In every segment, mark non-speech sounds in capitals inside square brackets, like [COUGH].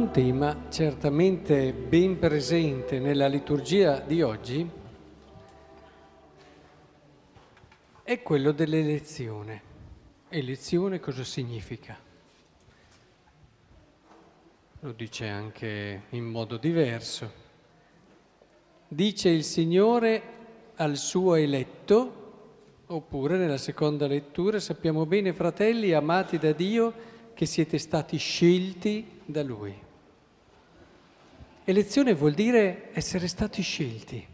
Un tema certamente ben presente nella liturgia di oggi è quello dell'elezione. Elezione cosa significa? Lo dice anche in modo diverso. Dice il Signore al suo eletto, oppure nella seconda lettura sappiamo bene, fratelli amati da Dio, che siete stati scelti da Lui. Elezione vuol dire essere stati scelti,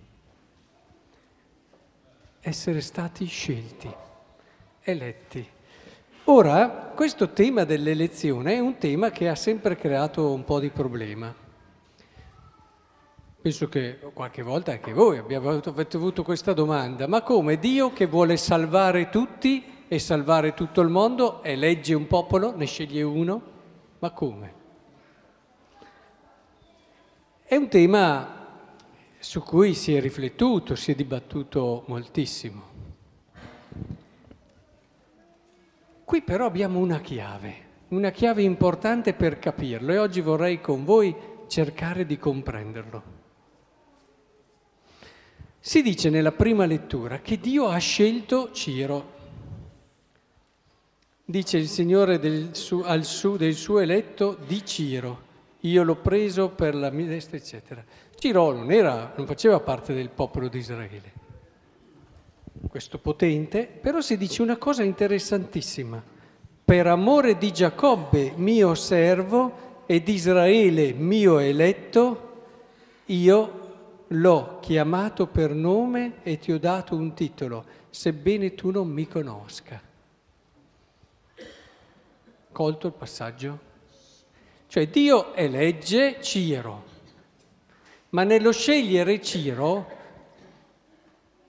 essere stati scelti, eletti. Ora, questo tema dell'elezione è un tema che ha sempre creato un po' di problema. Penso che qualche volta anche voi avete avuto questa domanda, ma come Dio che vuole salvare tutti e salvare tutto il mondo, elegge un popolo, ne sceglie uno, ma come? È un tema su cui si è riflettuto, si è dibattuto moltissimo. Qui però abbiamo una chiave, una chiave importante per capirlo e oggi vorrei con voi cercare di comprenderlo. Si dice nella prima lettura che Dio ha scelto Ciro Dice il Signore del su, al su, del suo eletto di Ciro, io l'ho preso per la mia destra, eccetera. Ciro non, era, non faceva parte del popolo di Israele, questo potente, però si dice una cosa interessantissima. Per amore di Giacobbe, mio servo, e di Israele, mio eletto, io l'ho chiamato per nome e ti ho dato un titolo, sebbene tu non mi conosca colto il passaggio? Cioè Dio elegge Ciro, ma nello scegliere Ciro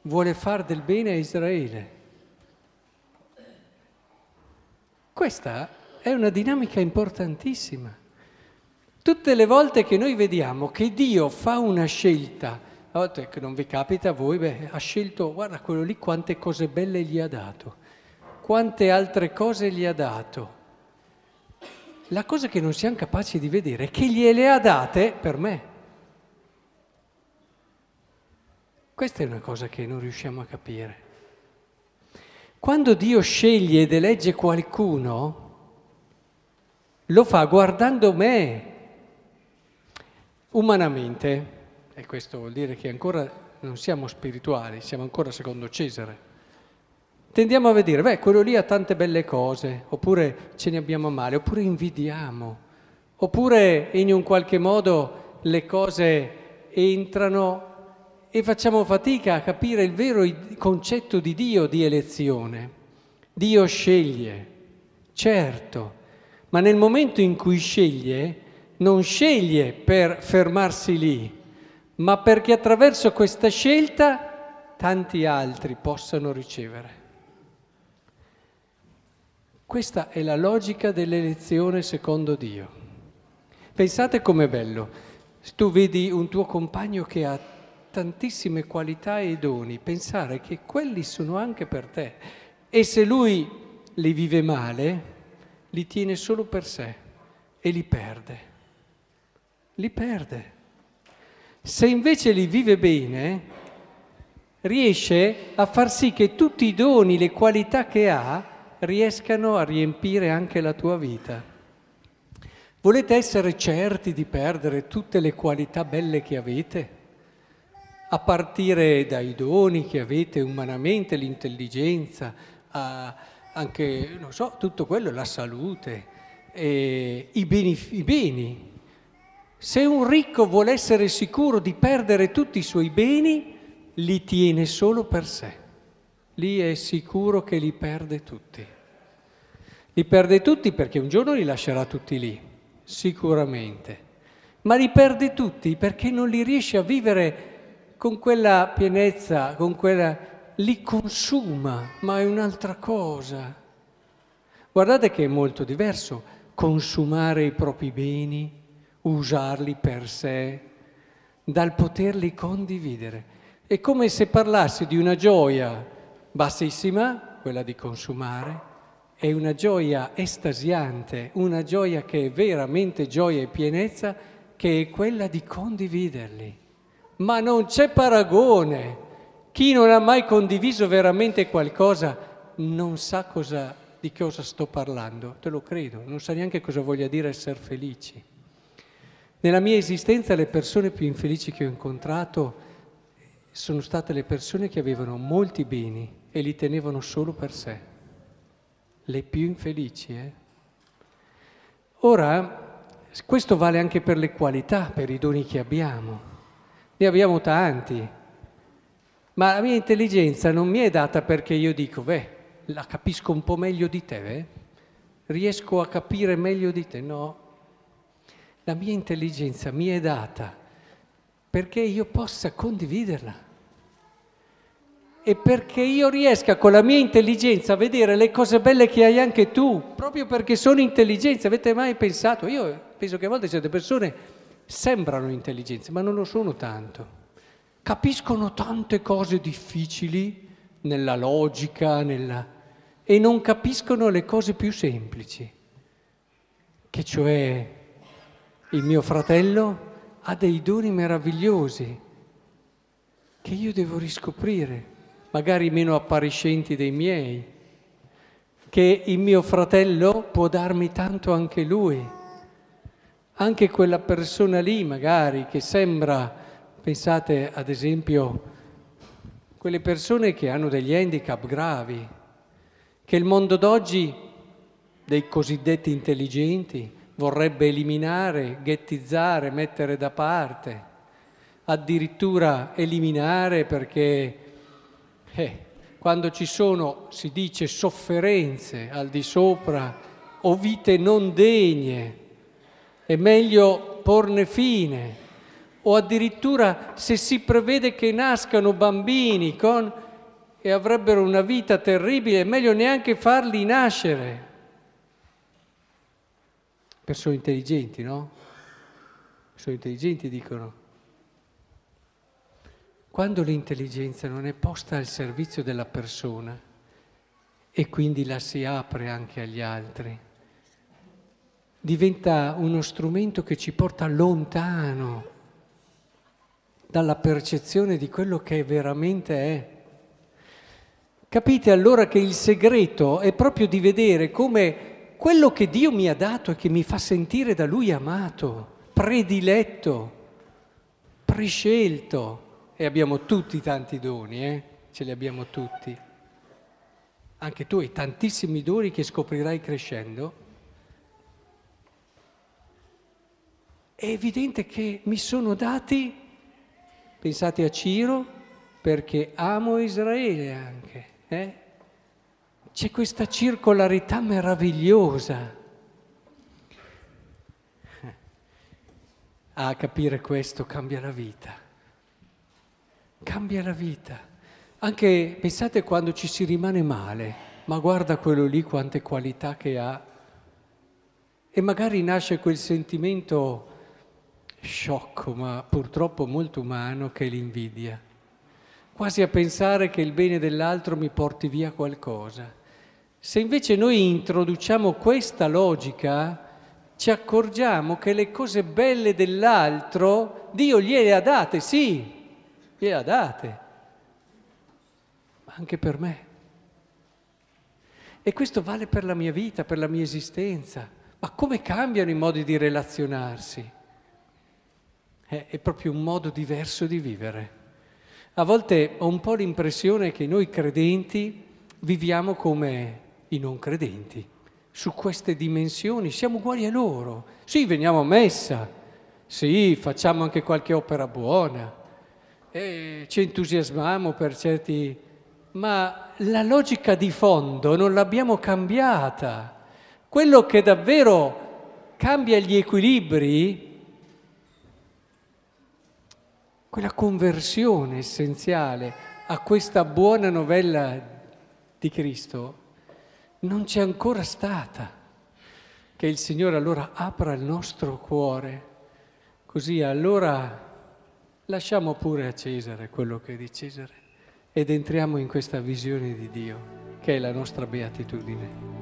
vuole far del bene a Israele. Questa è una dinamica importantissima. Tutte le volte che noi vediamo che Dio fa una scelta, a volte che non vi capita a voi, beh, ha scelto, guarda quello lì quante cose belle gli ha dato, quante altre cose gli ha dato. La cosa che non siamo capaci di vedere è che gliele ha date per me. Questa è una cosa che non riusciamo a capire. Quando Dio sceglie ed elegge qualcuno, lo fa guardando me umanamente, e questo vuol dire che ancora non siamo spirituali, siamo ancora secondo Cesare tendiamo a vedere, beh, quello lì ha tante belle cose, oppure ce ne abbiamo male, oppure invidiamo, oppure in un qualche modo le cose entrano e facciamo fatica a capire il vero concetto di Dio di elezione. Dio sceglie, certo, ma nel momento in cui sceglie, non sceglie per fermarsi lì, ma perché attraverso questa scelta tanti altri possano ricevere. Questa è la logica dell'elezione secondo Dio. Pensate com'è bello. Tu vedi un tuo compagno che ha tantissime qualità e doni, pensare che quelli sono anche per te. E se lui li vive male, li tiene solo per sé e li perde. Li perde. Se invece li vive bene, riesce a far sì che tutti i doni, le qualità che ha, riescano a riempire anche la tua vita. Volete essere certi di perdere tutte le qualità belle che avete? A partire dai doni che avete umanamente, l'intelligenza, anche, non so, tutto quello, la salute, i beni, i beni. Se un ricco vuole essere sicuro di perdere tutti i suoi beni, li tiene solo per sé lì è sicuro che li perde tutti. Li perde tutti perché un giorno li lascerà tutti lì, sicuramente, ma li perde tutti perché non li riesce a vivere con quella pienezza, con quella... li consuma, ma è un'altra cosa. Guardate che è molto diverso consumare i propri beni, usarli per sé, dal poterli condividere. È come se parlassi di una gioia bassissima, quella di consumare, è una gioia estasiante, una gioia che è veramente gioia e pienezza, che è quella di condividerli. Ma non c'è paragone. Chi non ha mai condiviso veramente qualcosa non sa cosa, di cosa sto parlando, te lo credo, non sa neanche cosa voglia dire essere felici. Nella mia esistenza le persone più infelici che ho incontrato sono state le persone che avevano molti beni e li tenevano solo per sé. Le più infelici, eh? Ora, questo vale anche per le qualità, per i doni che abbiamo. Ne abbiamo tanti, ma la mia intelligenza non mi è data perché io dico, beh, la capisco un po' meglio di te, eh? riesco a capire meglio di te. No, la mia intelligenza mi è data perché io possa condividerla e perché io riesca con la mia intelligenza a vedere le cose belle che hai anche tu, proprio perché sono intelligenza. Avete mai pensato? Io penso che a volte certe persone sembrano intelligenze, ma non lo sono tanto. Capiscono tante cose difficili nella logica, nella... e non capiscono le cose più semplici, che cioè il mio fratello ha dei doni meravigliosi che io devo riscoprire magari meno appariscenti dei miei, che il mio fratello può darmi tanto anche lui, anche quella persona lì magari che sembra, pensate ad esempio, quelle persone che hanno degli handicap gravi, che il mondo d'oggi dei cosiddetti intelligenti vorrebbe eliminare, ghettizzare, mettere da parte, addirittura eliminare perché eh, quando ci sono, si dice, sofferenze al di sopra o vite non degne, è meglio porne fine. O addirittura se si prevede che nascano bambini con, e avrebbero una vita terribile, è meglio neanche farli nascere. Persone intelligenti, no? Persone intelligenti dicono quando l'intelligenza non è posta al servizio della persona e quindi la si apre anche agli altri, diventa uno strumento che ci porta lontano dalla percezione di quello che veramente è. Capite allora che il segreto è proprio di vedere come quello che Dio mi ha dato e che mi fa sentire da Lui amato, prediletto, prescelto, e abbiamo tutti tanti doni, eh? ce li abbiamo tutti. Anche tu hai tantissimi doni che scoprirai crescendo. È evidente che mi sono dati, pensate a Ciro, perché amo Israele anche. Eh? C'è questa circolarità meravigliosa. [LAUGHS] A capire questo cambia la vita cambia la vita. Anche pensate quando ci si rimane male, ma guarda quello lì quante qualità che ha. E magari nasce quel sentimento sciocco, ma purtroppo molto umano, che è l'invidia. Quasi a pensare che il bene dell'altro mi porti via qualcosa. Se invece noi introduciamo questa logica, ci accorgiamo che le cose belle dell'altro Dio gliele ha date, sì, le ha date, ma anche per me. E questo vale per la mia vita, per la mia esistenza. Ma come cambiano i modi di relazionarsi? Eh, è proprio un modo diverso di vivere. A volte ho un po' l'impressione che noi credenti viviamo come i non credenti, su queste dimensioni, siamo uguali a loro. Sì, veniamo a messa, sì, facciamo anche qualche opera buona, eh, ci entusiasmiamo per certi... ma la logica di fondo non l'abbiamo cambiata. Quello che davvero cambia gli equilibri, quella conversione essenziale a questa buona novella di Cristo, non c'è ancora stata. Che il Signore allora apra il nostro cuore, così allora Lasciamo pure a Cesare quello che è di Cesare ed entriamo in questa visione di Dio, che è la nostra beatitudine.